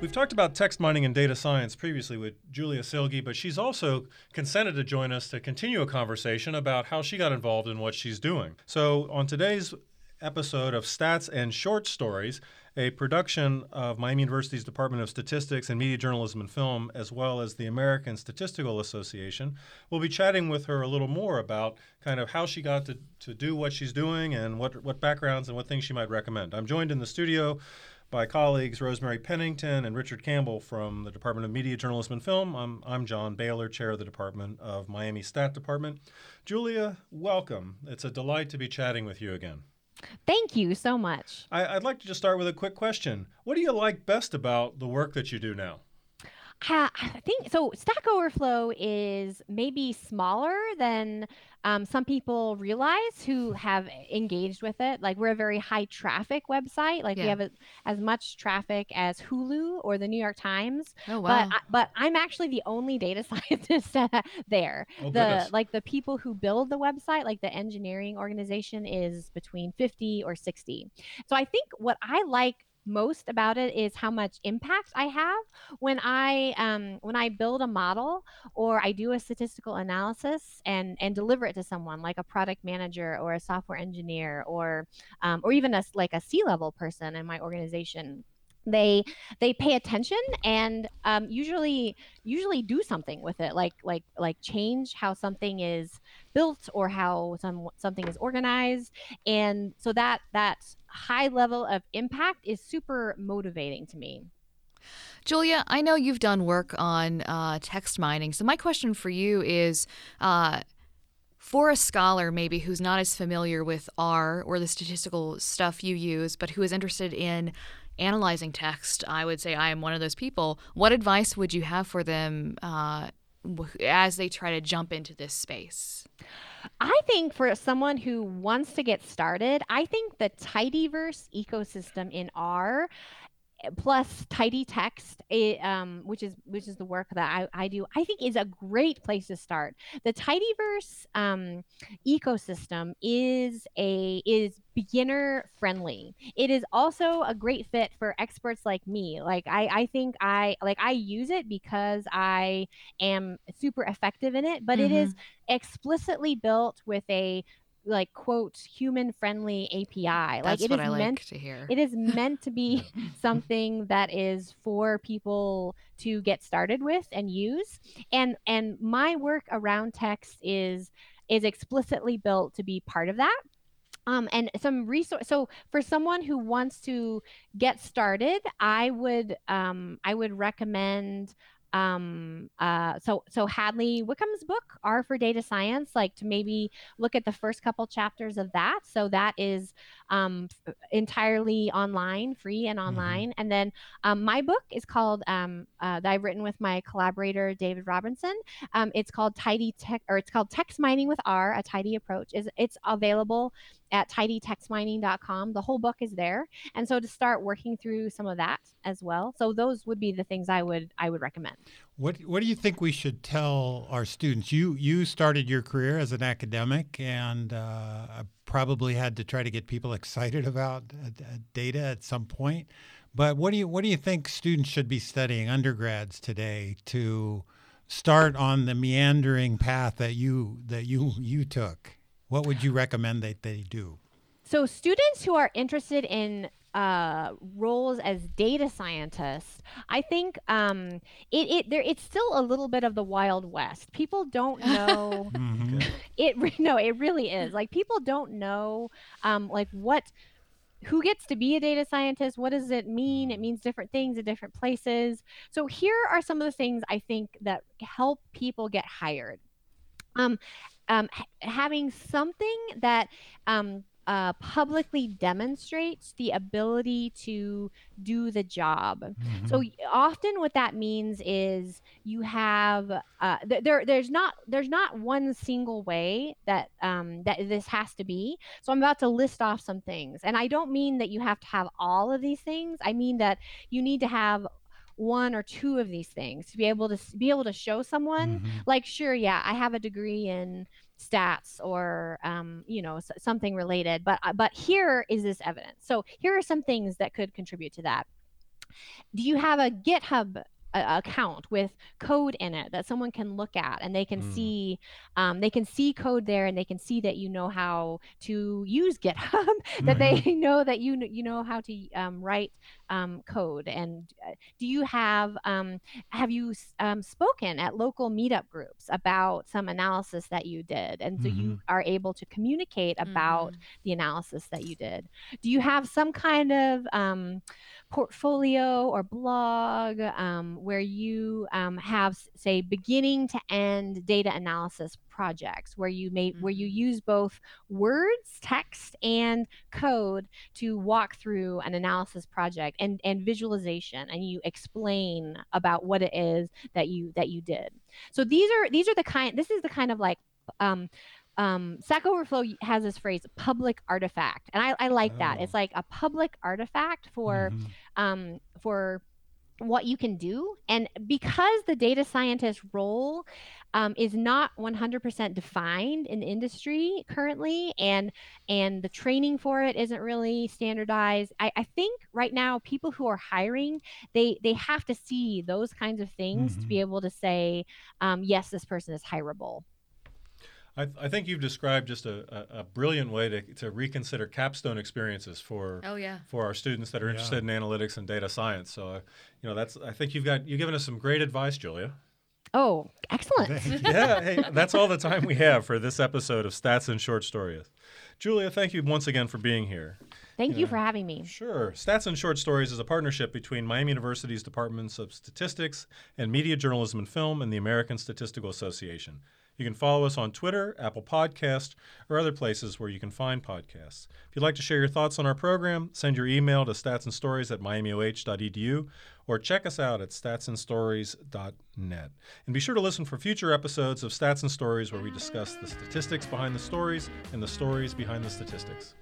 We've talked about text mining and data science previously with Julia Silge, but she's also consented to join us to continue a conversation about how she got involved in what she's doing. So, on today's episode of Stats and Short Stories, a production of Miami University's Department of Statistics and Media Journalism and Film, as well as the American Statistical Association. We'll be chatting with her a little more about kind of how she got to, to do what she's doing and what, what backgrounds and what things she might recommend. I'm joined in the studio by colleagues Rosemary Pennington and Richard Campbell from the Department of Media Journalism and Film. I'm, I'm John Bailer, chair of the Department of Miami Stat Department. Julia, welcome. It's a delight to be chatting with you again. Thank you so much. I, would like to just start with a quick question. What do you like best about the work that you do now? I think so. Stack Overflow is maybe smaller than um, some people realize who have engaged with it. Like we're a very high traffic website. Like yeah. we have a, as much traffic as Hulu or the New York Times. Oh wow! But, but I'm actually the only data scientist there. Oh, the goodness. like the people who build the website, like the engineering organization, is between 50 or 60. So I think what I like most about it is how much impact I have when I um, when I build a model or I do a statistical analysis and and deliver it to someone like a product manager or a software engineer or um, or even a like a C level person in my organization they they pay attention and um, usually usually do something with it like like like change how something is built or how some something is organized and so that that high level of impact is super motivating to me Julia, I know you've done work on uh, text mining. So, my question for you is uh, for a scholar, maybe who's not as familiar with R or the statistical stuff you use, but who is interested in analyzing text, I would say I am one of those people. What advice would you have for them uh, as they try to jump into this space? I think for someone who wants to get started, I think the tidyverse ecosystem in R plus tidy text it, um, which is which is the work that I, I do i think is a great place to start the tidyverse um, ecosystem is a is beginner friendly it is also a great fit for experts like me like i i think i like i use it because i am super effective in it but mm-hmm. it is mm-hmm. explicitly built with a like quote human friendly API. Like That's it is like meant to hear. It is meant to be something that is for people to get started with and use. And and my work around text is is explicitly built to be part of that. Um, and some resource. So for someone who wants to get started, I would um, I would recommend um uh so so hadley wickham's book r for data science like to maybe look at the first couple chapters of that. So that is um entirely online free and mm-hmm. online mm-hmm. and then um, my book is called um uh, that i've written with my collaborator david robinson um it's called tidy tech or it's called text mining with r a tidy approach is it's available at tidytextmining.com. The whole book is there. And so to start working through some of that as well. So those would be the things I would I would recommend. What what do you think we should tell our students? You you started your career as an academic and uh, probably had to try to get people excited about uh, uh, data at some point. But what do you what do you think students should be studying undergrads today to start on the meandering path that you that you you took? What would you recommend that they do? So, students who are interested in uh, roles as data scientists, I think um, it, it there it's still a little bit of the wild west. People don't know mm-hmm. it. No, it really is. Like people don't know um, like what who gets to be a data scientist what does it mean it means different things in different places so here are some of the things i think that help people get hired um, um, having something that um, uh, publicly demonstrates the ability to do the job. Mm-hmm. So often, what that means is you have uh, th- there. There's not there's not one single way that um, that this has to be. So I'm about to list off some things, and I don't mean that you have to have all of these things. I mean that you need to have one or two of these things to be able to be able to show someone mm-hmm. like sure yeah i have a degree in stats or um, you know something related but uh, but here is this evidence. So here are some things that could contribute to that. Do you have a GitHub account with code in it that someone can look at and they can Mm. see um, they can see code there and they can see that you know how to use github that they know that you kn- you know how to um, write um, code. And uh, do you have um, have you um, spoken at local meetup groups about some analysis that you did? And so you are able to communicate about Mhm. the analysis that you did. Do you have some kind of um, portfolio or blog um, where you um, have say beginning to end data analysis projects where you may where you use both words text and code to walk through an analysis project and and visualization and you explain about what it is that you that you did so these are these are the kind this is the kind of like um, um, Stack Overflow has this phrase public artifact, and I, I like that. Oh. It's like a public artifact for Mhm. um, for what you can do, and because the data scientist role um, is not 100% defined in the industry currently, and and the training for it isn't really standardized. I, I think right now people who are hiring they they have to see those kinds of things to be able to say um, yes, this person is hireable. I, I think you've described just a, a, a brilliant way to, to reconsider capstone experiences for Oh yeah. for our students that are Yeah. interested in analytics and data science. So, uh, you know, that's I think you've got you've given us some great advice, Julia. Oh, excellent. yeah, hey, that's all the time we have for this episode of Stats and Short Stories. Julia, thank you once again for being here. Thank you Yeah. for having me. Sure. Stats and Short Stories is a partnership between Miami University's Departments of Statistics and Media Journalism and Film and the American Statistical Association. You can follow us on Twitter, Apple Podcast, or other places where you can find podcasts. If you'd like to share your thoughts on our program, send your email to statsandstories at miamioh.edu or check us out at statsandstories.net. And be sure to listen for future episodes of Stats and Stories where we discuss the statistics behind the stories and the stories behind the statistics.